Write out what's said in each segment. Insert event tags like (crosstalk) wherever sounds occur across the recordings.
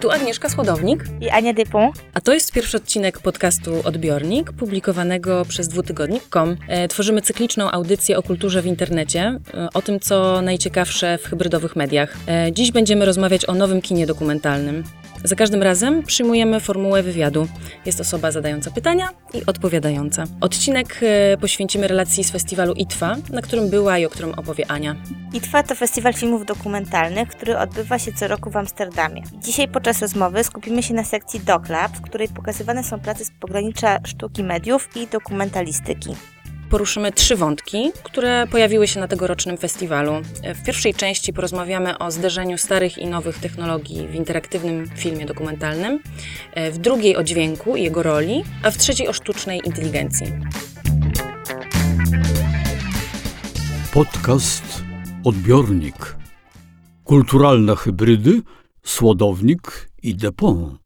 Tu Agnieszka Słodownik i Ania Dypon. A to jest pierwszy odcinek podcastu Odbiornik, publikowanego przez dwutygodnik.com. E, tworzymy cykliczną audycję o kulturze w internecie, e, o tym, co najciekawsze w hybrydowych mediach. E, dziś będziemy rozmawiać o nowym kinie dokumentalnym. Za każdym razem przyjmujemy formułę wywiadu. Jest osoba zadająca pytania i odpowiadająca. Odcinek e, poświęcimy relacji z festiwalu ITWA, na którym była i o którym opowie Ania. ITWA to festiwal filmów dokumentalnych, który odbywa się co roku w Amsterdamie. Dzisiaj podczas rozmowy skupimy się na sekcji DocLab, w której pokazywane są prace z pogranicza sztuki mediów i dokumentalistyki poruszymy trzy wątki, które pojawiły się na tegorocznym festiwalu. W pierwszej części porozmawiamy o zderzeniu starych i nowych technologii w interaktywnym filmie dokumentalnym, w drugiej o dźwięku i jego roli, a w trzeciej o sztucznej inteligencji. Podcast Odbiornik. Kulturalne hybrydy, słodownik i depon.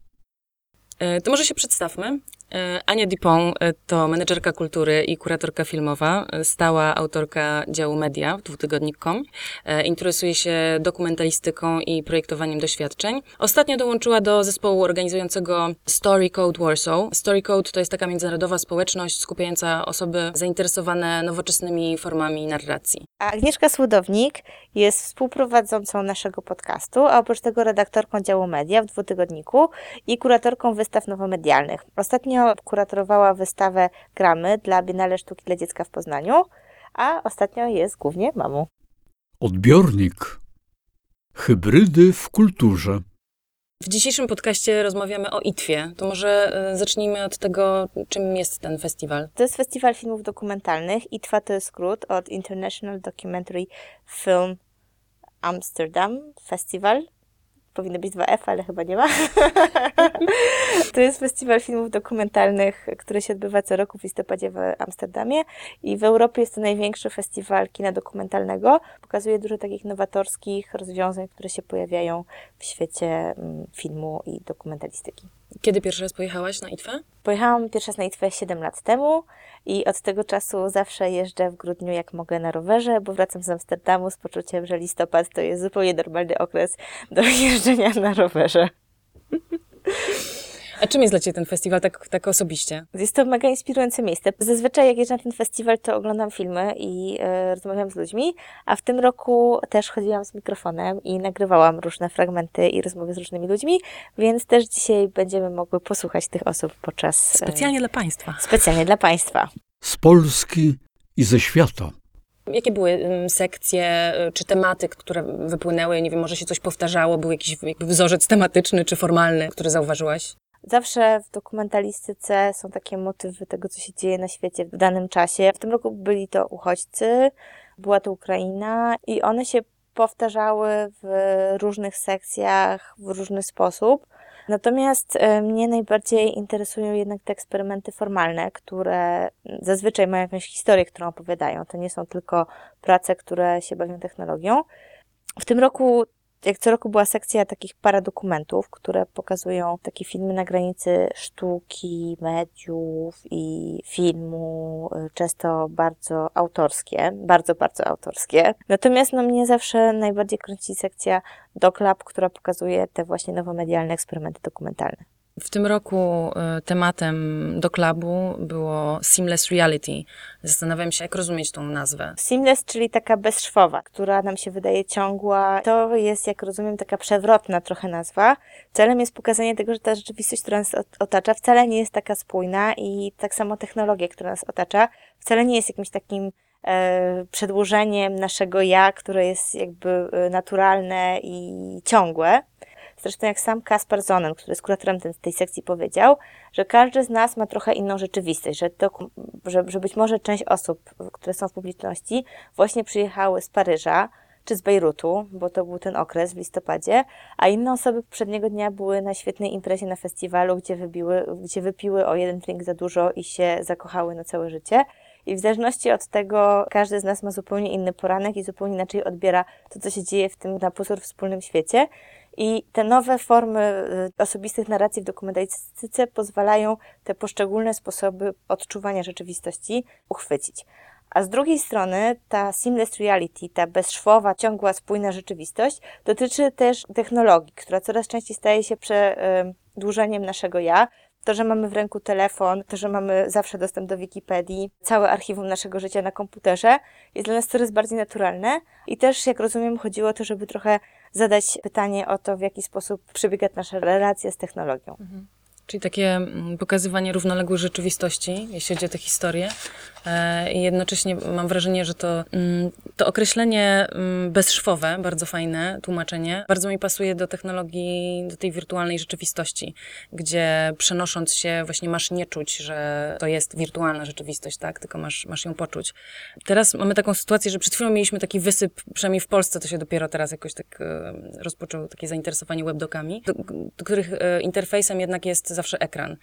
E, to może się przedstawmy. E, Ania Dupont e, to menedżerka kultury i kuratorka filmowa, e, stała autorka działu media w dwutygodnik.com. Interesuje się dokumentalistyką i projektowaniem doświadczeń. Ostatnio dołączyła do zespołu organizującego Story Code Warsaw. Story Code to jest taka międzynarodowa społeczność skupiająca osoby zainteresowane nowoczesnymi formami narracji. A Agnieszka Słodownik jest współprowadzącą naszego podcastu, a oprócz tego redaktorką działu media w dwutygodniku i kuratorką wystaw nowomedialnych. Ostatnio kuratorowała wystawę Gramy dla Biennale Sztuki dla Dziecka w Poznaniu, a ostatnio jest głównie mamą. Odbiornik. Hybrydy w kulturze. W dzisiejszym podcaście rozmawiamy o ITWie. To może e, zacznijmy od tego, czym jest ten festiwal. To jest festiwal filmów dokumentalnych. ITWA to jest skrót od International Documentary Film Amsterdam Festival powinny być dwa F, ale chyba nie ma. (laughs) to jest festiwal filmów dokumentalnych, który się odbywa co roku w listopadzie w Amsterdamie i w Europie jest to największy festiwal kina dokumentalnego. Pokazuje dużo takich nowatorskich rozwiązań, które się pojawiają w świecie mm, filmu i dokumentalistyki. Kiedy pierwszy raz pojechałaś na ITWę? Pojechałam pierwszy raz na ITWę 7 lat temu i od tego czasu zawsze jeżdżę w grudniu jak mogę na rowerze, bo wracam z Amsterdamu z poczuciem, że listopad to jest zupełnie normalny okres do (laughs) jeżdżenia na rowerze. A czym jest dla Ciebie ten festiwal tak, tak osobiście? Jest to mega inspirujące miejsce. Zazwyczaj jak jeżdżę na ten festiwal, to oglądam filmy i e, rozmawiam z ludźmi, a w tym roku też chodziłam z mikrofonem i nagrywałam różne fragmenty i rozmowy z różnymi ludźmi, więc też dzisiaj będziemy mogły posłuchać tych osób podczas... E, specjalnie dla Państwa. Specjalnie dla Państwa. Z Polski i ze świata. Jakie były mm, sekcje y, czy tematy, które wypłynęły? Nie wiem, może się coś powtarzało? Był jakiś jakby wzorzec tematyczny czy formalny, który zauważyłaś? Zawsze w dokumentalistyce są takie motywy tego, co się dzieje na świecie w danym czasie. W tym roku byli to uchodźcy, była to Ukraina i one się powtarzały w różnych sekcjach, w różny sposób. Natomiast e, mnie najbardziej interesują jednak te eksperymenty formalne, które zazwyczaj mają jakąś historię, którą opowiadają. To nie są tylko prace, które się bawią technologią. W tym roku jak co roku była sekcja takich paradokumentów, które pokazują takie filmy na granicy sztuki, mediów i filmu, y, często bardzo autorskie, bardzo, bardzo autorskie. Natomiast no, mnie zawsze najbardziej kręci sekcja DocLab, która pokazuje te właśnie nowomedialne eksperymenty dokumentalne. W tym roku y, tematem do klubu było Seamless Reality. Zastanawiam się, jak rozumieć tą nazwę. Seamless, czyli taka bezszwowa, która nam się wydaje ciągła. To jest, jak rozumiem, taka przewrotna trochę nazwa. Celem jest pokazanie tego, że ta rzeczywistość, która nas otacza, wcale nie jest taka spójna i tak samo technologia, która nas otacza, wcale nie jest jakimś takim e, przedłużeniem naszego ja, które jest jakby e, naturalne i ciągłe Zresztą jak sam Kaspar Zonen, który jest kuratorem tej sekcji powiedział, że każdy z nas ma trochę inną rzeczywistość, że, to, że, że być może część osób, które są w publiczności, właśnie przyjechały z Paryża, czy z Bejrutu, bo to był ten okres w listopadzie, a inne osoby poprzedniego dnia były na świetnej imprezie na festiwalu, gdzie, wybiły, gdzie wypiły o jeden drink za dużo i się zakochały na całe życie. I w zależności od tego, każdy z nas ma zupełnie inny poranek i zupełnie inaczej odbiera to, co się dzieje w tym na pozór wspólnym świecie. I te nowe formy y, osobistych narracji w dokumentalistyce pozwalają te poszczególne sposoby odczuwania rzeczywistości uchwycić. A z drugiej strony ta seamless reality, ta bezszwowa, ciągła, spójna rzeczywistość dotyczy też technologii, która coraz częściej staje się przedłużeniem naszego ja. To, że mamy w ręku telefon, to, że mamy zawsze dostęp do Wikipedii, całe archiwum naszego życia na komputerze, jest dla nas coraz bardziej naturalne. I też, jak rozumiem, chodziło o to, żeby trochę zadać pytanie o to, w jaki sposób przebiega nasza relacja z technologią. Czyli takie mm, pokazywanie równoległej rzeczywistości, jeśli chodzi o tę historię. E, I jednocześnie mam wrażenie, że to, mm, to określenie mm, bezszwowe, bardzo fajne tłumaczenie, bardzo mi pasuje do technologii, do tej wirtualnej rzeczywistości, gdzie przenosząc się właśnie masz nie czuć, że to jest wirtualna rzeczywistość, tak? Tylko masz, masz ją poczuć. Teraz mamy taką sytuację, że przed chwilą mieliśmy taki wysyp, przynajmniej w Polsce to się dopiero teraz jakoś tak e, rozpoczęło takie zainteresowanie webdokami, do, do których e, interfejsem jednak jest zawsze ekran.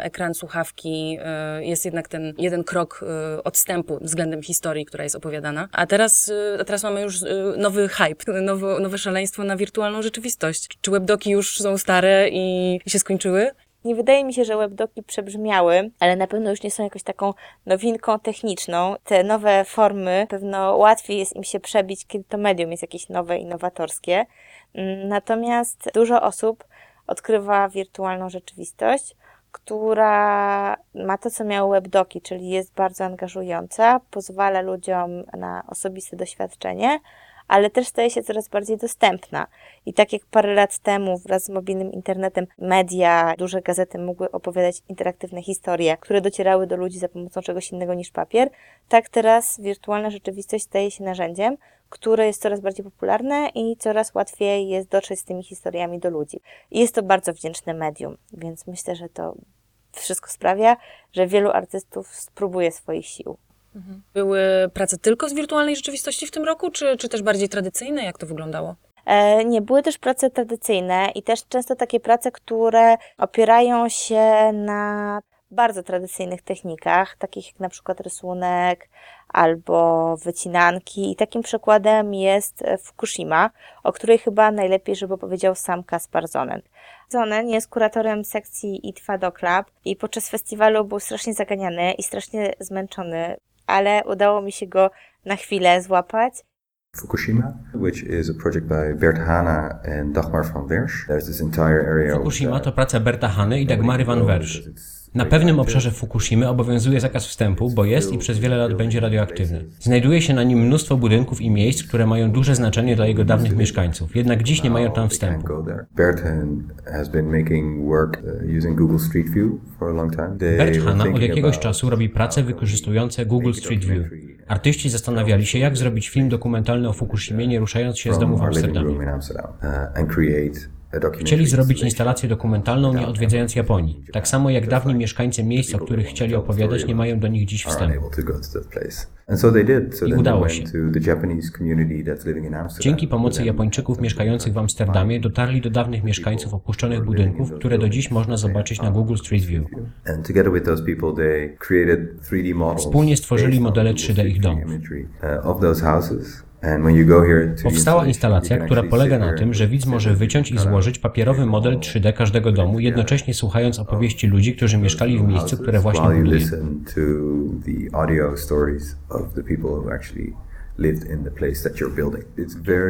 Ekran, słuchawki, jest jednak ten jeden krok odstępu względem historii, która jest opowiadana. A teraz, e, a teraz mamy już e, nowy hype, (laughs) nowe, nowe szaleństwo na wirtualną rzeczywistość. Czy webdoki już są stare i, i się skończyły? Nie wydaje mi się, że webdoki przebrzmiały, ale na pewno już nie są jakąś taką nowinką techniczną. Te nowe formy, pewno łatwiej jest im się przebić, kiedy to medium jest jakieś nowe, innowatorskie. Mm, Natomiast dużo osób odkrywa wirtualną rzeczywistość, która ma to, co miały webdoki, czyli jest bardzo angażująca, pozwala ludziom na osobiste doświadczenie, ale też staje się coraz bardziej dostępna. I tak jak parę lat temu wraz z mobilnym internetem media, duże gazety mogły opowiadać interaktywne historie, które docierały do ludzi za pomocą czegoś innego niż papier, tak teraz wirtualna rzeczywistość staje się narzędziem, które jest coraz bardziej popularne i coraz łatwiej jest dotrzeć z tymi historiami do ludzi. I jest to bardzo wdzięczne medium, więc myślę, że to wszystko sprawia, że wielu artystów spróbuje swoich sił. Były prace tylko z wirtualnej rzeczywistości w tym roku, czy, czy też bardziej tradycyjne? Jak to wyglądało? E, Nie, były też prace tradycyjne i też często takie prace, które opierają się na bardzo tradycyjnych technikach, takich jak na przykład rysunek albo wycinanki. I takim przykładem jest e, Fukushima, o której chyba najlepiej, żeby powiedział sam Kaspar Zonen. Zonen jest kuratorem sekcji Itfado Club i podczas festiwalu był strasznie zaganiany i strasznie zmęczony, ale udało mi się go na chwilę złapać Fukushima, which is a project by Bert Hanna and Dagmar van Wersch. There's this entire area Fukushima of, to praca Berta Hany i Dagmary van Wersch. Na pewnym obszarze Fukushimy obowiązuje zakaz wstępu, bo jest i przez wiele lat będzie radioaktywny. Znajduje się na nim mnóstwo budynków i miejsc, które mają duże znaczenie dla jego dawnych mieszkańców, jednak dziś nie mają tam wstępu. Work uh, od jakiegoś czasu robi prace wykorzystujące Google Street View. Artyści zastanawiali się, jak zrobić film dokumentalny o Fukushimie, nie ruszając się z domu w Amsterdamie. Chcieli zrobić instalację dokumentalną, nie odwiedzając Japonii. Tak samo jak dawni mieszkańcy miejsc, o których chcieli opowiadać, nie mają do nich dziś wstępu. I udało się. Dzięki pomocy Japończyków mieszkających w Amsterdamie dotarli do dawnych mieszkańców opuszczonych budynków, które do dziś można zobaczyć na Google Street View. And together with those people, they created 3D models. Wspólnie stworzyli modele Google 3D Street ich domów. Powstała instalacja, która polega na tym, że widz może wyciąć i złożyć papierowy model 3D każdego domu, jednocześnie słuchając opowieści ludzi, którzy mieszkali w miejscu, które właśnie buduje.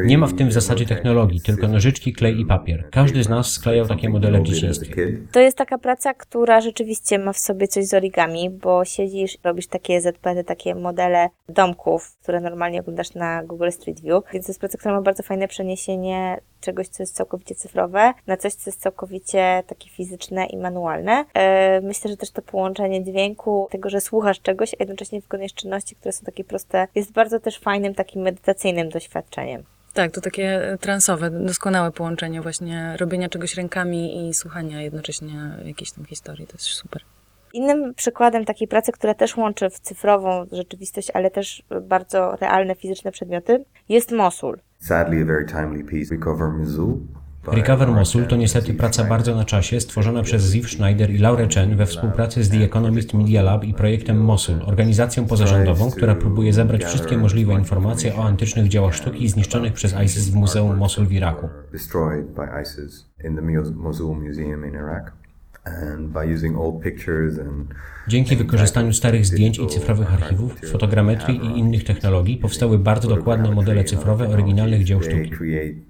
Nie ma w tym w zasadzie technologii, tylko nożyczki, klej i papier. Każdy z nas sklejał takie modele w dzieciństwie. To jest taka praca, która rzeczywiście ma w sobie coś z origami, bo siedzisz, robisz takie ZPT, takie modele domków, które normalnie oglądasz na Google Street View, więc to jest praca, która ma bardzo fajne przeniesienie czegoś, co jest całkowicie cyfrowe, na coś, co jest całkowicie takie fizyczne i manualne. E, Myślę, że też to połączenie dźwięku, tego, że słuchasz czegoś, a jednocześnie wykonujesz czynności, które są takie proste, jest bardzo też fajnym, takim medytacyjnym doświadczeniem. Tak, to takie transowe, doskonałe połączenie właśnie robienia czegoś rękami i słuchania jednocześnie jakiejś tam historii. To jest super. Innym przykładem takiej pracy, która też łączy w cyfrową rzeczywistość, ale też bardzo realne fizyczne przedmioty, jest Mosul. Sadly, a very timely piece, Recover Mosul. Recover Mosul to niestety praca bardzo na czasie, stworzona przez Ziv Schneider i Laurę Chen we współpracy z The Economist Media Lab i projektem Mosul, organizacją pozarządową, która próbuje zebrać wszystkie możliwe informacje o antycznych dziełach sztuki zniszczonych przez ISIS w Muzeum Mosul w Iraku. Dzięki wykorzystaniu starych zdjęć i cyfrowych archiwów, fotogrametrii i innych technologii powstały bardzo dokładne modele cyfrowe oryginalnych dzieł sztuki.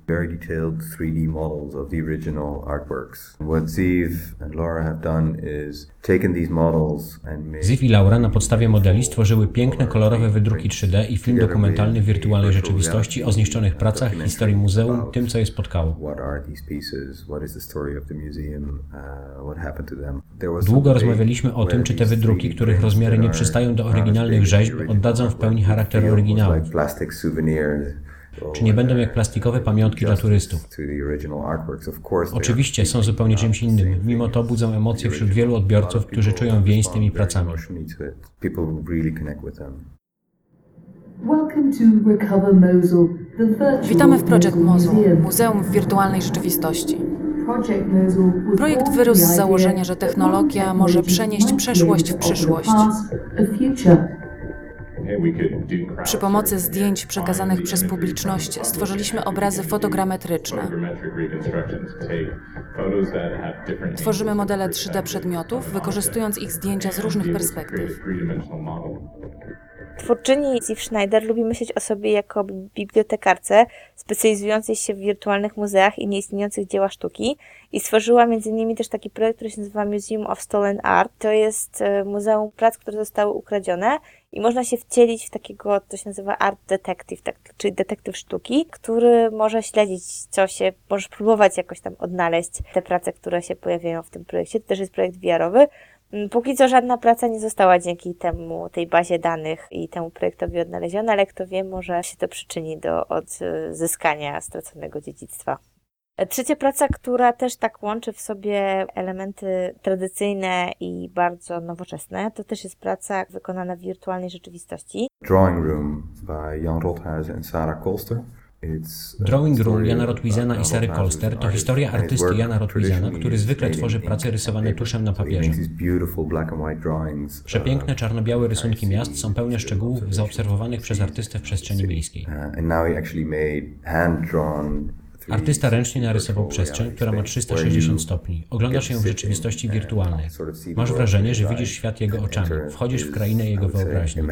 Very detailed 3D models of the original artworks. What Ziv and Laura have done is taken these models and made Ziv i Laura na podstawie modeli stworzyły piękne, kolorowe wydruki 3D i film dokumentalny w wirtualnej rzeczywistości o zniszczonych pracach, historii muzeum, tym co je spotkało. what are these pieces, what is the story of the museum, what happened to them. There was Długo rozmawialiśmy o tym, czy te wydruki, 3D których rozmiary nie przystają do oryginalnych rzeźb, oddadzą w pełni charakter oryginału. Czy nie będą jak plastikowe pamiątki dla turystów? Oczywiście są zupełnie czymś innym. Mimo to budzą emocje wśród wielu odbiorców, którzy czują więź z tymi pracami. Mosul, Witamy w Project Mozu, Museum. Muzeum w wirtualnej rzeczywistości. Mosul Projekt wyrósł z założenia, że technologia może przenieść przeszłość w przyszłość. Przy pomocy zdjęć przekazanych przez publiczność stworzyliśmy obrazy fotogrametryczne. Tworzymy modele 3D przedmiotów, wykorzystując ich zdjęcia z różnych perspektyw. Twórczyni Ziv Schneider lubi myśleć o sobie jako bibliotekarce specjalizującej się w wirtualnych muzeach i nieistniejących dziełach sztuki i stworzyła innymi też taki projekt, który się nazywa Museum of Stolen Art. To jest e, muzeum prac, które zostały ukradzione i można się wcielić w takiego, to się nazywa art detective, tak, czyli detektyw sztuki, który może śledzić, co się, możesz próbować jakoś tam odnaleźć te prace, które się pojawiają w tym projekcie. To też jest projekt VR-owy. Mm, Póki co żadna praca nie została dzięki temu, tej bazie danych i temu projektowi odnaleziona, ale kto wie, może się to przyczyni do odzyskania straconego dziedzictwa. E, Trzecia praca, która też tak łączy w sobie elementy tradycyjne i bardzo nowoczesne, to też jest praca wykonana w wirtualnej rzeczywistości. Drawing Room by Jan Rothuizen and Sarah Kolster. A Drawing Room Jana Rotwizena i Sary Kolster to historia artysty Jana Rotwizena, który zwykle tworzy prace rysowane tuszem na papierze. uh, Przepiękne czarno-białe rysunki miast są pełne szczegółów zaobserwowanych przez artystę w przestrzeni miejskiej. Uh, and now he actually made hand-drawn 3D Artysta ręcznie narysował przestrzeń, która ma space, 360 where you stopni. Oglądasz ją w rzeczywistości and wirtualnej. Masz wrażenie, że widzisz świat jego oczami. Wchodzisz w krainę jego wyobraźni.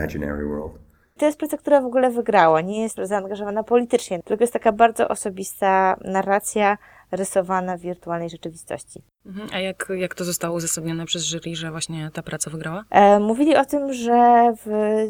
To jest praca, która w ogóle wygrała. Nie jest zaangażowana politycznie, tylko jest taka bardzo osobista narracja rysowana w wirtualnej rzeczywistości. Mhm. A jak, jak to zostało uzasadnione przez jury, że właśnie ta praca wygrała? E, mówili o tym, że w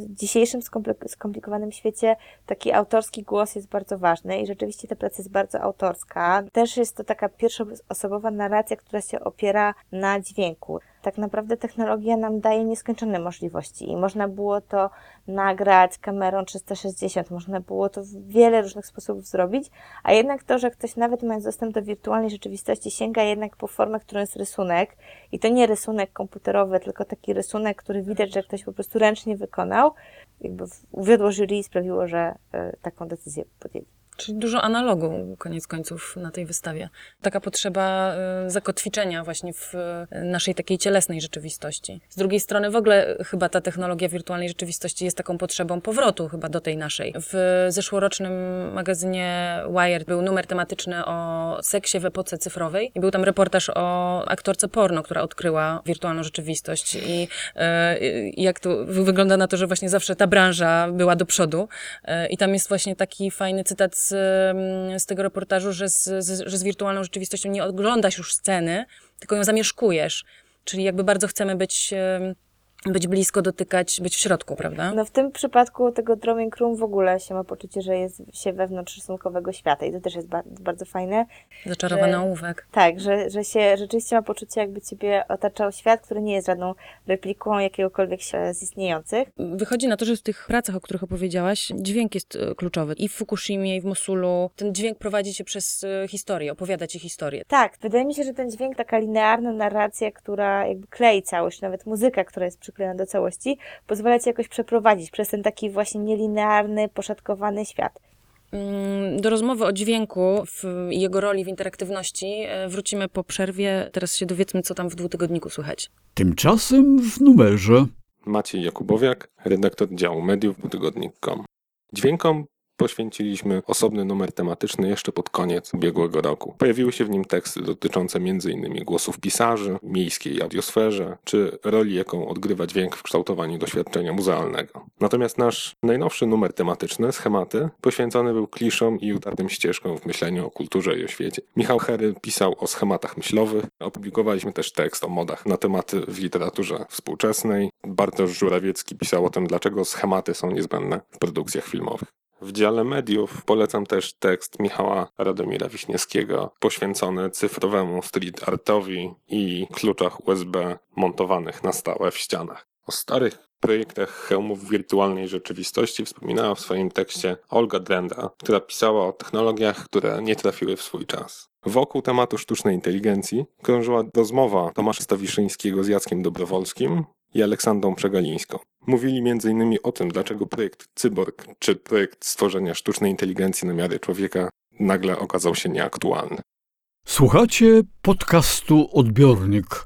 dzisiejszym skomplik- skomplikowanym świecie taki autorski głos jest bardzo ważny i rzeczywiście ta praca jest bardzo autorska. Też jest to taka pierwszoosobowa narracja, która się opiera na dźwięku. Tak naprawdę technologia nam daje nieskończone możliwości. I można było to nagrać kamerą 360, można było to w wiele różnych sposobów zrobić, a jednak to, że ktoś nawet mając dostęp do wirtualnej rzeczywistości sięga jednak po formę, którą jest rysunek. I to nie rysunek komputerowy, tylko taki rysunek, który widać, że ktoś po prostu ręcznie wykonał, jakby uwiodło jury i sprawiło, że e, taką decyzję podjęli. Czyli dużo analogu, koniec końców, na tej wystawie. Taka potrzeba y, zakotwiczenia właśnie w y, naszej takiej cielesnej rzeczywistości. Z drugiej strony w ogóle chyba ta technologia wirtualnej rzeczywistości jest taką potrzebą powrotu chyba do tej naszej. W zeszłorocznym magazynie Wired był numer tematyczny o seksie w epoce cyfrowej i był tam reportaż o aktorce porno, która odkryła wirtualną rzeczywistość i y, jak to wy- wygląda na to, że właśnie zawsze ta branża była do przodu i tam jest właśnie taki fajny cytat z, z tego reportażu, że z, z, że z wirtualną rzeczywistością nie oglądasz już sceny, tylko ją zamieszkujesz. Czyli jakby bardzo chcemy być, być blisko, dotykać, być w środku, prawda? No w tym przypadku tego drawing room w ogóle się ma poczucie, że jest się wewnątrz rysunkowego świata i to też jest ba- bardzo fajne. Zaczarowany że- ołówek. Tak, że, że się rzeczywiście ma poczucie, jakby ciebie otaczał świat, który nie jest żadną repliką jakiegokolwiek z istniejących. Wychodzi na to, że w tych pracach, o których opowiedziałaś, dźwięk jest e, kluczowy. I w Fukushimie, i w Mosulu. Ten dźwięk prowadzi cię przez e, historię, opowiada ci historię. Tak, wydaje mi się, że ten dźwięk, taka linearna narracja, która jakby klei całość, nawet muzyka, która jest przyklejona do całości, pozwala ci jakoś przeprowadzić przez ten taki właśnie nielinearny, poszatkowany świat. Mm, Do rozmowy o dźwięku w, i jego roli w interaktywności e, wrócimy po przerwie. Teraz się dowiedzmy, co tam w dwutygodniku słychać. Tymczasem w numerze Maciej Jakubowiak, redaktor działu mediów tygodnik.com. Dźwiękom poświęciliśmy osobny numer tematyczny jeszcze pod koniec ubiegłego roku. Pojawiły się w nim teksty dotyczące m.in. głosów pisarzy, miejskiej audiosferze, czy roli, jaką odgrywa dźwięk w kształtowaniu doświadczenia muzealnego. Natomiast nasz najnowszy numer tematyczny, schematy, poświęcony był kliszom i utartym ścieżkom w myśleniu o kulturze i o świecie. Michał Hery pisał o schematach myślowych, opublikowaliśmy też tekst o modach na tematy w literaturze współczesnej. Bartosz Żurawiecki pisał o tym, dlaczego schematy są niezbędne w produkcjach filmowych. W dziale mediów polecam też tekst Michała Radomira Wiśniewskiego poświęcony cyfrowemu street artowi i kluczach USB montowanych na stałe w ścianach. O starych projektach hełmów wirtualnej rzeczywistości wspominała w swoim tekście Olga Drenda, która pisała o technologiach, które nie trafiły w swój czas. Wokół tematu sztucznej inteligencji krążyła rozmowa Tomasza Stawiszyńskiego z Jackiem Dobrowolskim i Aleksandrą Przegalińską. Mówili m.in. o tym, dlaczego projekt Cyborg, czy projekt stworzenia sztucznej inteligencji na miarę człowieka nagle okazał się nieaktualny. Słuchacie podcastu Odbiornik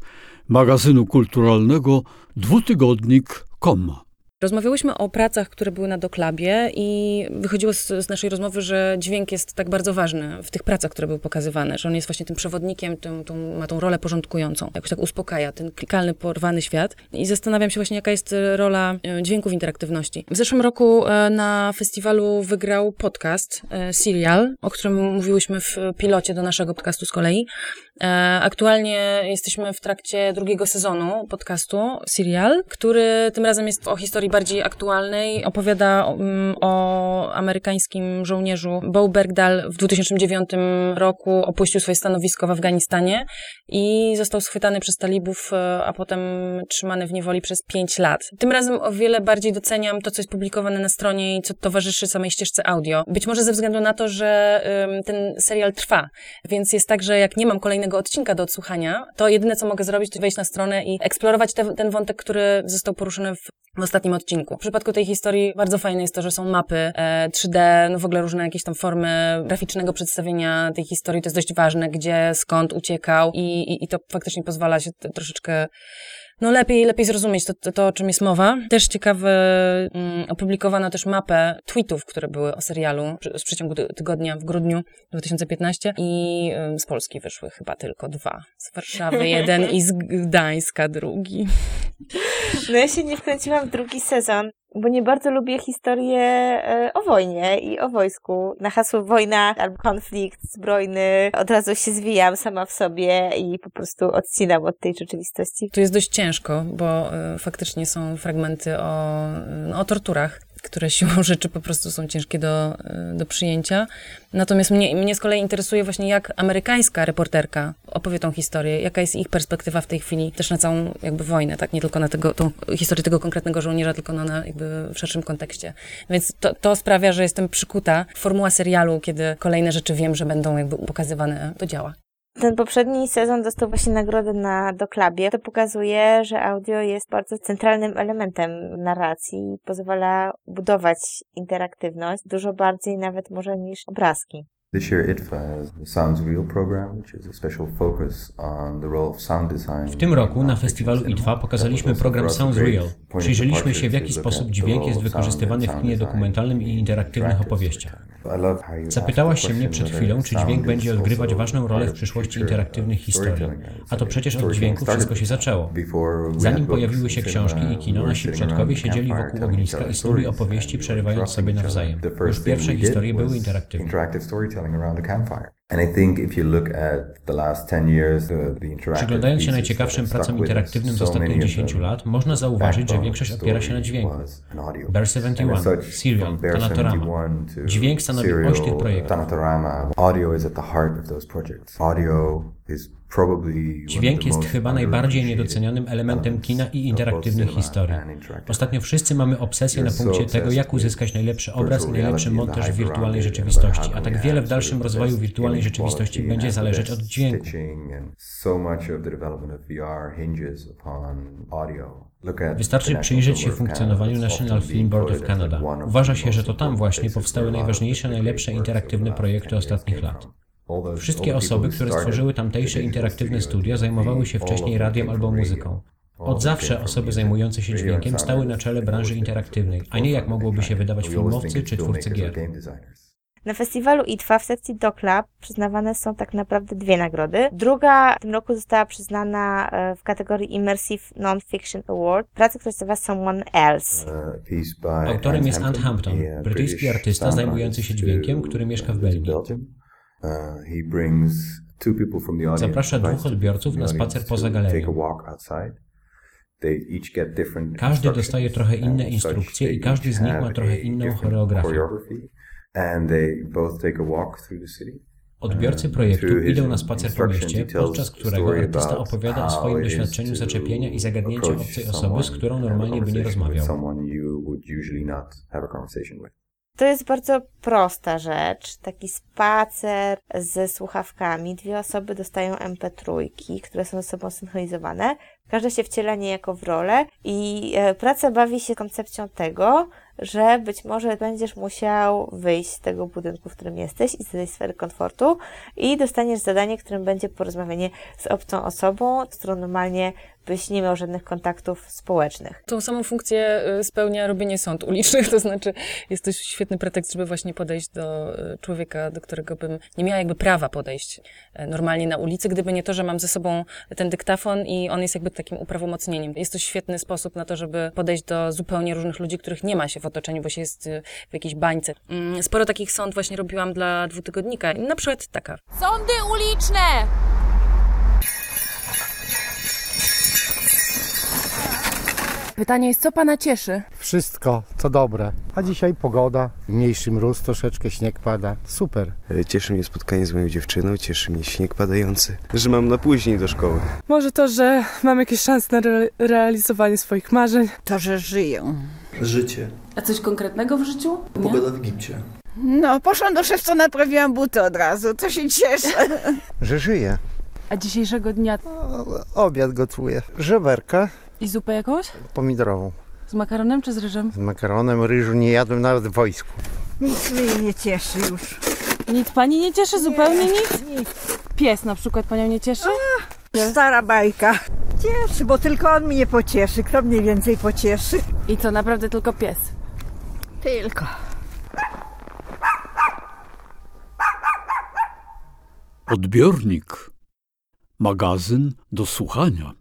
magazynu kulturalnego dwutygodnik.com. Rozmawiałyśmy o pracach, które były na Doklabie i wychodziło z, z, naszej rozmowy, że dźwięk jest tak bardzo ważny w tych pracach, które były pokazywane, że on jest właśnie tym przewodnikiem, tym, tą, ma tą rolę porządkującą. Jakoś tak uspokaja ten klikalny, porwany świat. I zastanawiam się właśnie, jaka jest rola e, dźwięku w interaktywności. W zeszłym roku e, na festiwalu wygrał podcast e, Serial, o którym mówiłyśmy w pilocie do naszego podcastu z kolei. Aktualnie jesteśmy w trakcie drugiego sezonu podcastu Serial, który tym razem jest o historii bardziej aktualnej. Opowiada um, o amerykańskim żołnierzu. Bo Bergdahl w 2009 roku opuścił swoje stanowisko w Afganistanie i został schwytany przez talibów, a potem trzymany w niewoli przez 5 lat. Tym razem o wiele bardziej doceniam to, co jest publikowane na stronie i co towarzyszy samej ścieżce audio. Być może ze względu na to, że um, ten serial trwa, więc jest tak, że jak nie mam kolejnego odcinka do odsłuchania, to jedyne, co mogę zrobić, to wejść na stronę i eksplorować te, ten wątek, który został poruszony w w ostatnim odcinku. W przypadku tej historii bardzo fajne jest to, że są mapy e, 3D, no w ogóle różne jakieś tam formy graficznego przedstawienia tej historii. To jest dość ważne, gdzie, skąd uciekał i, i, i to faktycznie pozwala się troszeczkę no lepiej, lepiej zrozumieć to, to, to, o czym jest mowa. Też ciekawe, um, opublikowano też mapę tweetów, które były o serialu z przeciągu tygodnia w grudniu 2015 i um, z Polski wyszły chyba tylko dwa. Z Warszawy (laughs) jeden i z Gdańska drugi. No ja się nie wkręciłam w drugi sezon, bo nie bardzo lubię historię e, o wojnie i o wojsku. Na hasło wojna albo konflikt zbrojny od razu się zwijam sama w sobie i po prostu odcinam od tej rzeczywistości. Tu jest dość ciężko, bo y, faktycznie są fragmenty o, no, o torturach które siłą (laughs) rzeczy po prostu są ciężkie do, do przyjęcia. Natomiast mnie, mnie z kolei interesuje właśnie, jak amerykańska reporterka opowie tą historię, jaka jest ich perspektywa w tej chwili też na całą jakby wojnę, tak? Nie tylko na tego, tą historię tego konkretnego żołnierza, tylko na, na jakby w szerszym kontekście. Więc to, to sprawia, że jestem przykuta. Formuła serialu, kiedy kolejne rzeczy wiem, że będą jakby pokazywane, to działa. Ten poprzedni sezon dostał właśnie nagrodę na Doklabie. To pokazuje, że audio jest bardzo centralnym elementem narracji i pozwala budować interaktywność dużo bardziej nawet może niż obrazki. This year ITFA has the Sounds Real program, which is a special focus on the role of sound design. W tym roku na festiwalu ITFA pokazaliśmy program Sounds Real. Przyjrzeliśmy się w jaki sposób dźwięk jest wykorzystywany w kinie dokumentalnym i interaktywnych opowieściach. Zapytałaś się mnie przed chwilą, czy dźwięk będzie odgrywać ważną rolę w przyszłości interaktywnych historii. A to przecież od dźwięku wszystko się zaczęło. Zanim pojawiły się książki i kino, nasi przodkowie siedzieli wokół ogniska i snuli opowieści, przerywając sobie nawzajem. Już pierwsze historie były interaktywne. Przyglądając się najciekawszym pracom interaktywnym z ostatnich 10 lat, można zauważyć, że większość opiera się na dźwięku. Bear 71, Serial, Tanatorama. Dźwięk stanowi oś tych projektów. Dźwięk jest chyba najbardziej niedocenianym elementem kina i interaktywnych historii. Ostatnio wszyscy mamy obsesję na punkcie tego, jak uzyskać najlepszy obraz i najlepszy montaż w wirtualnej rzeczywistości, a tak wiele w dalszym rozwoju wirtualnej rzeczywistości będzie zależeć od dźwięku. Wystarczy przyjrzeć się funkcjonowaniu National Film Board of Canada. Uważa się, że to tam właśnie powstały najważniejsze, najlepsze interaktywne projekty ostatnich lat. Wszystkie osoby, które stworzyły tamtejsze interaktywne studia, zajmowały się wcześniej radiem albo muzyką. Od zawsze osoby zajmujące się dźwiękiem stały na czele branży interaktywnej, a nie jak mogłoby się wydawać filmowcy czy twórcy gier. Na festiwalu ITFA w sekcji Doc Lab przyznawane są tak naprawdę dwie nagrody. Druga w tym roku została przyznana e, w kategorii Immersive Non-Fiction Award. Praca, która nazywa Someone Else. Autorem jest Ant Hampton, brytyjski artysta zajmujący się dźwiękiem, który mieszka w Belgii. Zaprasza dwóch odbiorców na spacer poza galerią. Każdy dostaje trochę inne instrukcje i każdy z nich ma trochę inną choreografię. Odbiorcy projektu idą na spacer po mieście, podczas którego artysta opowiada o swoim doświadczeniu zaczepienia i zagadnięcia obcej osoby, z którą normalnie by nie rozmawiał. To jest bardzo prosta rzecz, taki spacer ze słuchawkami. Dwie osoby dostają MP3, które są ze sobą synchronizowane. Każde się wciela niejako w rolę i e, praca bawi się koncepcją tego, że być może będziesz musiał wyjść z tego budynku, w którym jesteś i z tej sfery komfortu i dostaniesz zadanie, którym będzie porozmawianie z obcą osobą, z którą normalnie byś nie miał żadnych kontaktów społecznych. Tą samą funkcję y, spełnia robienie sąd ulicznych, (laughs) to znaczy jest to świetny pretekst, żeby właśnie podejść do y, człowieka, do którego bym nie miała jakby prawa podejść y, normalnie na ulicy, gdyby nie to, że mam ze sobą ten dyktafon i on jest jakby takim uprawomocnieniem. Jest to świetny sposób na to, żeby podejść do zupełnie różnych ludzi, których nie ma się w otoczeniu, bo się jest w jakiejś bańce. Mm, Sporo takich sąd właśnie robiłam dla dwutygodnika. Na przykład taka. Sądy uliczne! Pytanie jest, co pana cieszy? Wszystko, co dobre. A dzisiaj pogoda, mniejszy mróz, troszeczkę śnieg pada. Super. Cieszy mnie spotkanie z moją dziewczyną, cieszy mnie śnieg padający, że mam na później do szkoły. Może to, że mam jakieś szanse na re realizowanie swoich marzeń. To, że żyję. Życie. A coś konkretnego w życiu? Pogoda w Egipcie. No, poszłam do szewca, naprawiłam buty od razu, to się cieszę. Że żyję. A dzisiejszego dnia? O, obiad gotuję. Żeberka I zupę jakąś? pomidorową. Z makaronem czy z ryżem? Z makaronem, ryżu nie jadłem nawet w wojsku. Nic mnie nie cieszy już. Nic pani nie cieszy? Zupełnie nic? Pies na przykład panią nie cieszy? Stara bajka. Cieszy, bo tylko on mnie pocieszy. Kto mnie więcej pocieszy? I co, naprawdę tylko pies? Tylko. Odbiornik. Magazyn do słuchania.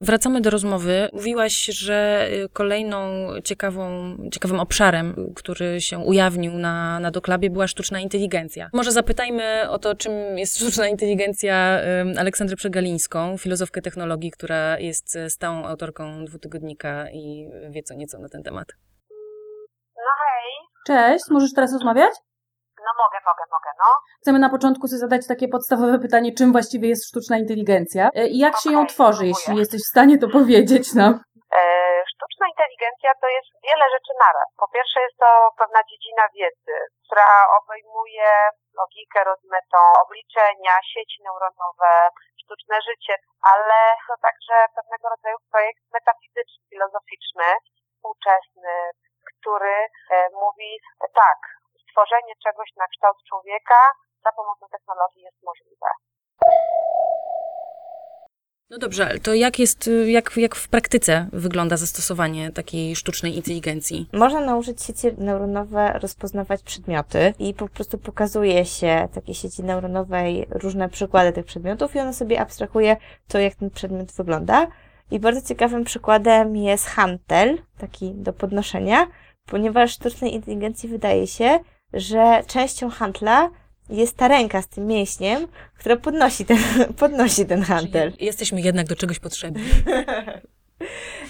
Wracamy do rozmowy. Mówiłaś, że y, kolejną ciekawą, ciekawym obszarem, który się ujawnił na, na Doklabie, była sztuczna inteligencja. Może zapytajmy o to, czym jest sztuczna inteligencja y, Aleksandrę Przegalińską, filozofkę technologii, która jest y, stałą autorką dwutygodnika i wie co nieco na ten temat. No hej, Cześć, możesz teraz rozmawiać? No mogę, mogę, mogę, no. Chcemy na początku sobie zadać takie podstawowe pytanie, czym właściwie jest sztuczna inteligencja e, i jak się ją tworzy, spróbuję. jeśli jesteś w stanie to powiedzieć nam. E, sztuczna inteligencja to jest wiele rzeczy naraz. Po pierwsze jest to pewna dziedzina wiedzy, która obejmuje logikę rozmytą, obliczenia, sieci neuronowe, sztuczne życie, ale to także pewnego rodzaju projekt metafizyczny, filozoficzny, współczesny, który e, mówi tak, stworzenie czegoś na kształt człowieka za pomocą technologii jest możliwe. No dobrze, ale to jak jest, jak, jak w praktyce wygląda zastosowanie takiej sztucznej inteligencji? Można nauczyć sieci neuronowe rozpoznawać przedmioty i po prostu pokazuje się takiej sieci neuronowej różne przykłady tych przedmiotów i ona sobie abstrahuje to, jak ten przedmiot wygląda. I bardzo ciekawym przykładem jest hantel, taki do podnoszenia, ponieważ sztucznej inteligencji wydaje się, że częścią hantla jest ta ręka z tym mięśniem, która podnosi ten, (laughs) podnosi ten. Czyli jesteśmy jednak do czegoś potrzebni. (laughs)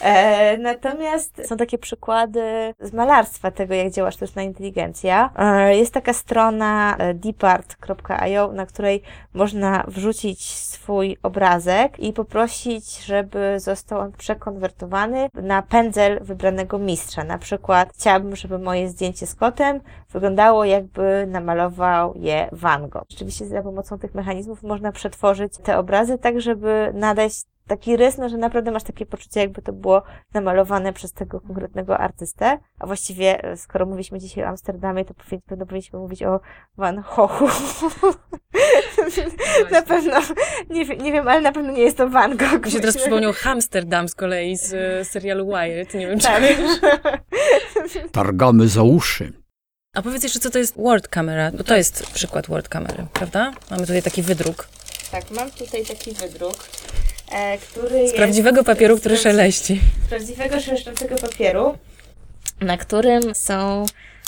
E, natomiast są takie przykłady z malarstwa tego, jak działa sztuczna inteligencja. E, jest taka strona e, deepart.io, na której można wrzucić swój obrazek i poprosić, żeby został on przekonwertowany na pędzel wybranego mistrza. Na przykład chciałabym, żeby moje zdjęcie z kotem wyglądało jakby namalował je Van Gogh. Rzeczywiście za pomocą tych mechanizmów można przetworzyć te obrazy tak, żeby nadać taki rys, no, że naprawdę masz takie poczucie, jakby to było namalowane przez tego konkretnego artystę. A właściwie, e, skoro mówiliśmy dzisiaj o Amsterdamie, to powi- pewno powinniśmy mówić o Van Goghu. (laughs) na pewno, nie, wiem- nie wiem, ale na pewno nie jest to Van Gogh. Mi się teraz przypomniał Amsterdam z kolei z e, serialu Wired. Nie wiem, czy Tak. (laughs) Targamy za uszy. A powiedz jeszcze, co to jest word camera, bo to jest przykład word kamery, prawda? Mamy tutaj taki wydruk Tak, mam tutaj taki wydruk, e, który z jest... prawdziwego papieru, który z- szeleści. z prawdziwego szeleszczącego papieru, na którym są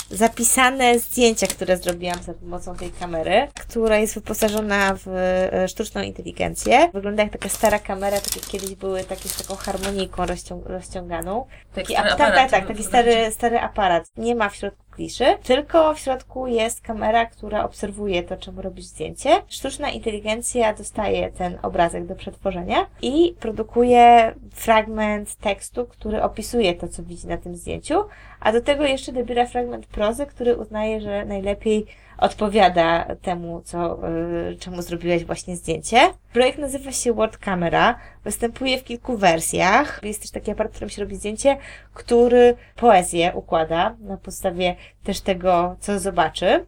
zapisane zdjęcia, które zrobiłam za pomocą tej kamery, która jest wyposażona w e, sztuczną inteligencję. Wygląda jak taka stara kamera, tak jak kiedyś były takie z taką harmonijką rozcią- rozciąganą. Taki, stary ap- tak, aparat, tak, tak, taki stary, stary aparat. Nie ma w środku kliszy, tylko w środku jest kamera, która obserwuje to, czemu robisz zdjęcie. Sztuczna inteligencja dostaje ten obrazek do przetworzenia i produkuje fragment tekstu, który opisuje to, co widzi na tym zdjęciu, a do tego jeszcze dobiera fragment prozy, który uznaje, że najlepiej odpowiada temu, co, y, czemu zrobiłeś właśnie zdjęcie. Projekt nazywa się Word Camera, występuje w kilku wersjach. Jest też taki aparat, którym się robi zdjęcie, który poezję układa na podstawie też tego, co zobaczy.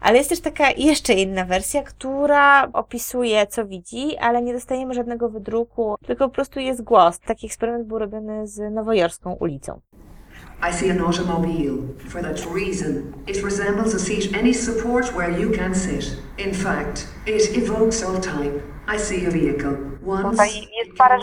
Ale jest też taka jeszcze inna wersja, która opisuje, co widzi, ale nie dostajemy żadnego wydruku, tylko po prostu jest głos. Taki eksperyment był robiony z nowojorską ulicą. I see an automobile. For that reason, it resembles a seat any support where you can sit. In fact, it evokes all time. I see a vehicle. Once Tutaj jest parę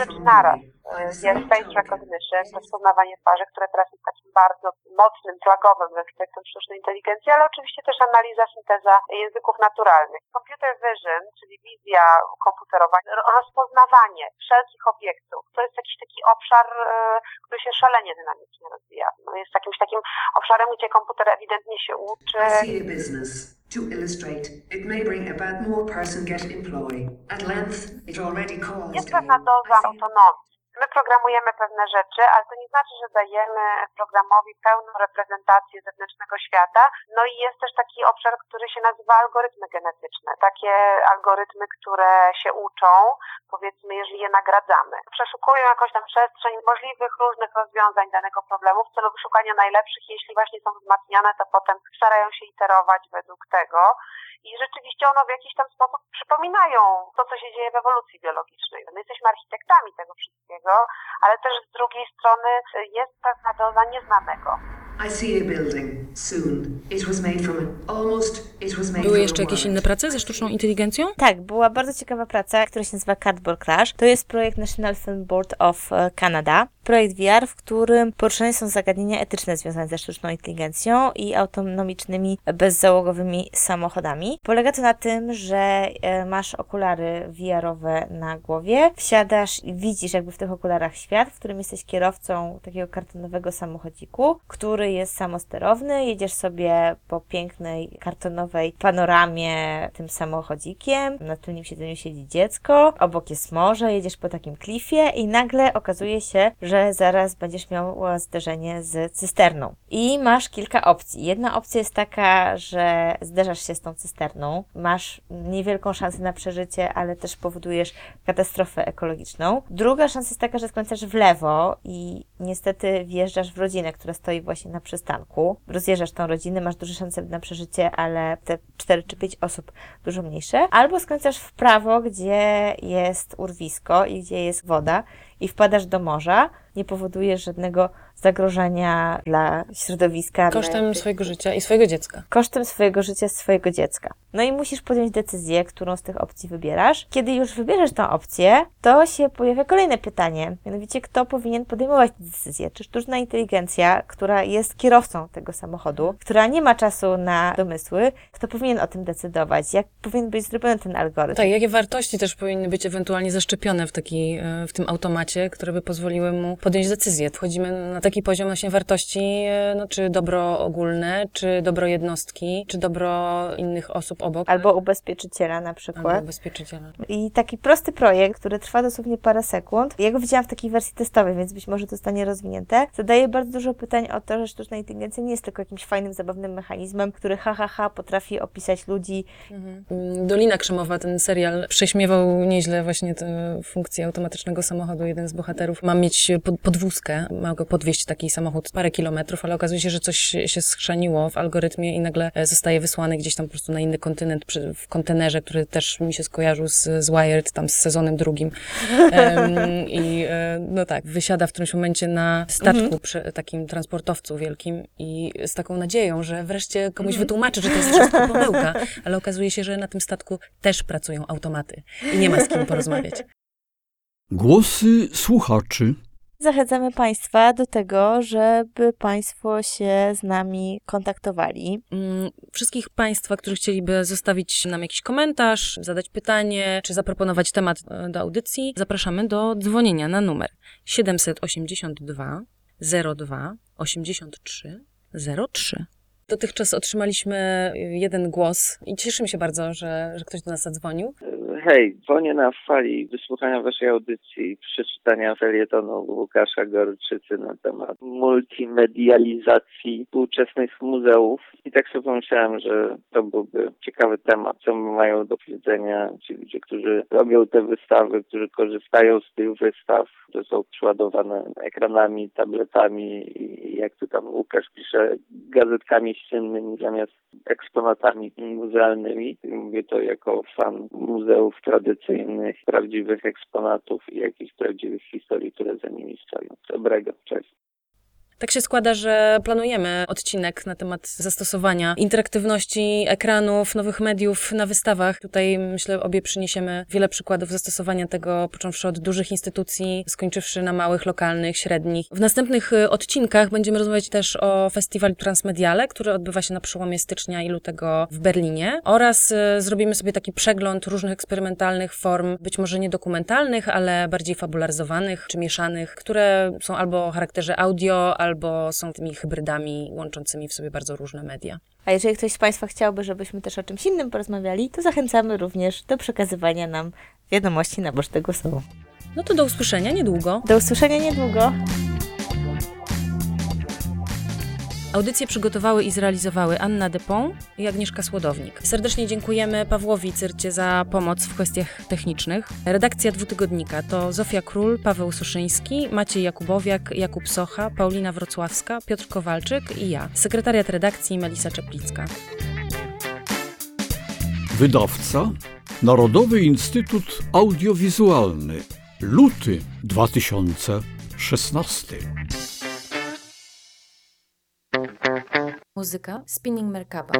Jest face recognition, rozpoznawanie twarzy, które teraz jest takim bardzo mocnym, flagowym aspektem sztucznej inteligencji, ale oczywiście też analiza, synteza języków naturalnych. Computer vision, czyli wizja komputerowa, ro- rozpoznawanie wszelkich obiektów, to jest jakiś taki obszar, e, który się szalenie dynamicznie rozwija. No, Jest jakimś takim obszarem, gdzie komputer ewidentnie się uczy. To illustrate, it may bring about more person get employ. At length, it already caused. Jest pewna doza autonomii. My programujemy pewne rzeczy, ale to nie znaczy, że dajemy programowi pełną reprezentację zewnętrznego świata. No i jest też taki obszar, który się nazywa algorytmy genetyczne. Takie algorytmy, które się uczą, powiedzmy, jeżeli je nagradzamy. Przeszukują jakąś tam przestrzeń możliwych różnych rozwiązań danego problemu w celu wyszukania najlepszych. Jeśli właśnie są wzmacniane, to potem starają się iterować według tego. I rzeczywiście one w jakiś tam sposób przypominają to, co się dzieje w ewolucji biologicznej. My jesteśmy architektami tego wszystkiego, ale też z drugiej strony jest pewna doza nieznanego. I see a building. Soon. It was made from almost. It was made Były jeszcze jakieś inne prace ze sztuczną inteligencją? Tak, była bardzo ciekawa praca, która się nazywa Cardboard Crash. To jest projekt National Film Board of e, Canada. Projekt VR, w którym poruszane są zagadnienia etyczne związane ze sztuczną inteligencją i autonomicznymi, bezzałogowymi samochodami. Polega to na tym, że e, masz okulary VR-owe na głowie, wsiadasz i widzisz jakby w tych okularach świat, w którym jesteś kierowcą takiego kartonowego samochodziku, który jest samosterowny. Jedziesz sobie po pięknej kartonowej panoramie tym samochodzikiem. Na tylnym siedzeniu siedzi dziecko, obok jest morze, jedziesz po takim klifie i nagle okazuje się, że zaraz będziesz miał zderzenie z cysterną. I masz kilka opcji. Jedna opcja jest taka, że zderzasz się z tą cysterną, masz niewielką szansę na przeżycie, ale też powodujesz katastrofę ekologiczną. Druga szansa jest taka, że skręcasz w lewo i niestety wjeżdżasz w rodzinę, która stoi właśnie na przystanku. Rozjeżdżasz tą rodzinę, masz duże szanse na przeżycie, ale te 4 czy 5 osób dużo mniejsze. Albo skręcasz w prawo, gdzie jest urwisko i gdzie jest woda i wpadasz do morza, nie powodujesz żadnego zagrożenia dla środowiska. Kosztem dla... swojego życia i swojego dziecka. Kosztem swojego życia, swojego dziecka. No i musisz podjąć decyzję, którą z tych opcji wybierasz. Kiedy już wybierzesz tą opcję, to się pojawia kolejne pytanie. Mianowicie, kto powinien podejmować decyzję? Czy sztuczna inteligencja, która jest kierowcą tego samochodu, która nie ma czasu na domysły, kto powinien o tym decydować? Jak powinien być zrobiony ten algorytm? Tak, jakie wartości też powinny być ewentualnie zaszczepione w, taki, e, w tym automacie, które by pozwoliły mu podjąć decyzję. Wchodzimy na taki poziom właśnie wartości, e, no, czy dobro ogólne, czy dobro jednostki, czy dobro innych osób obok. Albo ubezpieczyciela na przykład. Albo ubezpieczyciela. I taki prosty projekt, który trwa dosłownie parę sekund, ja go widziałam w takiej wersji testowej, więc być może to zostanie rozwinięte, zadaje bardzo dużo pytań o to, że sztuczna inteligencja nie jest tylko jakimś fajnym, zabawnym mechanizmem, który ha, ha, ha potrafi opisać ludzi. Mm, Dolina Krzemowa, ten serial, prześmiewał nieźle właśnie tę funkcję automatycznego samochodu. Jeden z bohaterów ma mieć pod, podwózkę, ma go podwieźć przejść taki samochód parę kilometrów, ale okazuje się, że coś się schrzaniło w algorytmie i nagle e, zostaje wysłany gdzieś tam po prostu na inny kontynent przy, w kontenerze, który też mi się skojarzył z, z Wired, tam z sezonem drugim. (laughs) Em, I e, no tak, wysiada w którymś momencie na statku Mhm. przy takim transportowcu wielkim i z taką nadzieją, że wreszcie komuś Mhm. wytłumaczy, że to jest wszystko pomyłka, ale okazuje się, że na tym statku też pracują automaty i nie ma z kim porozmawiać. Głosy słuchaczy. Zachęcamy Państwa do tego, żeby Państwo się z nami kontaktowali. Mm, Wszystkich Państwa, którzy chcieliby zostawić nam jakiś komentarz, zadać pytanie, czy zaproponować temat e, do audycji, zapraszamy do dzwonienia na numer 782 02 83 03. Dotychczas otrzymaliśmy jeden głos i cieszymy się bardzo, że, że ktoś do nas zadzwonił. Hej, dzwonię na fali wysłuchania waszej audycji, przeczytania felietonu Łukasza Gorczycy na temat multimedializacji współczesnych muzeów. I tak sobie pomyślałem, że to byłby ciekawy temat, co mają do powiedzenia ci ludzie, którzy robią te wystawy, którzy korzystają z tych wystaw, które są przeładowane ekranami, tabletami i jak tu tam Łukasz pisze, gazetkami ściennymi zamiast eksponatami muzealnymi. Mówię to jako fan muzeów tradycyjnych, prawdziwych eksponatów i jakichś prawdziwych historii, które za nimi stoją. Dobrego, cześć. Tak się składa, że planujemy odcinek na temat zastosowania interaktywności ekranów, nowych mediów na wystawach. Tutaj myślę, obie przyniesiemy wiele przykładów zastosowania tego, począwszy od dużych instytucji, skończywszy na małych, lokalnych, średnich. W następnych y, odcinkach będziemy rozmawiać też o festiwalu Transmediale, który odbywa się na przełomie stycznia i lutego w Berlinie oraz y, zrobimy sobie taki przegląd różnych eksperymentalnych form, być może nie dokumentalnych, ale bardziej fabularyzowanych czy mieszanych, które są albo o charakterze audio, albo są tymi hybrydami łączącymi w sobie bardzo różne media. A jeżeli ktoś z Państwa chciałby, żebyśmy też o czymś innym porozmawiali, to zachęcamy również do przekazywania nam wiadomości na pocztę głosową. No to do usłyszenia niedługo. Do usłyszenia niedługo. Audycję przygotowały i zrealizowały Anna Depon i Agnieszka Słodownik. Serdecznie dziękujemy Pawłowi Cyrcie za pomoc w kwestiach technicznych. Redakcja dwutygodnika to Zofia Król, Paweł Suszyński, Maciej Jakubowiak, Jakub Socha, Paulina Wrocławska, Piotr Kowalczyk i ja. Sekretariat redakcji Melisa Czeplicka. Wydawca Narodowy Instytut Audiowizualny. Luty 2016. Muzyka Spinning Merkaba.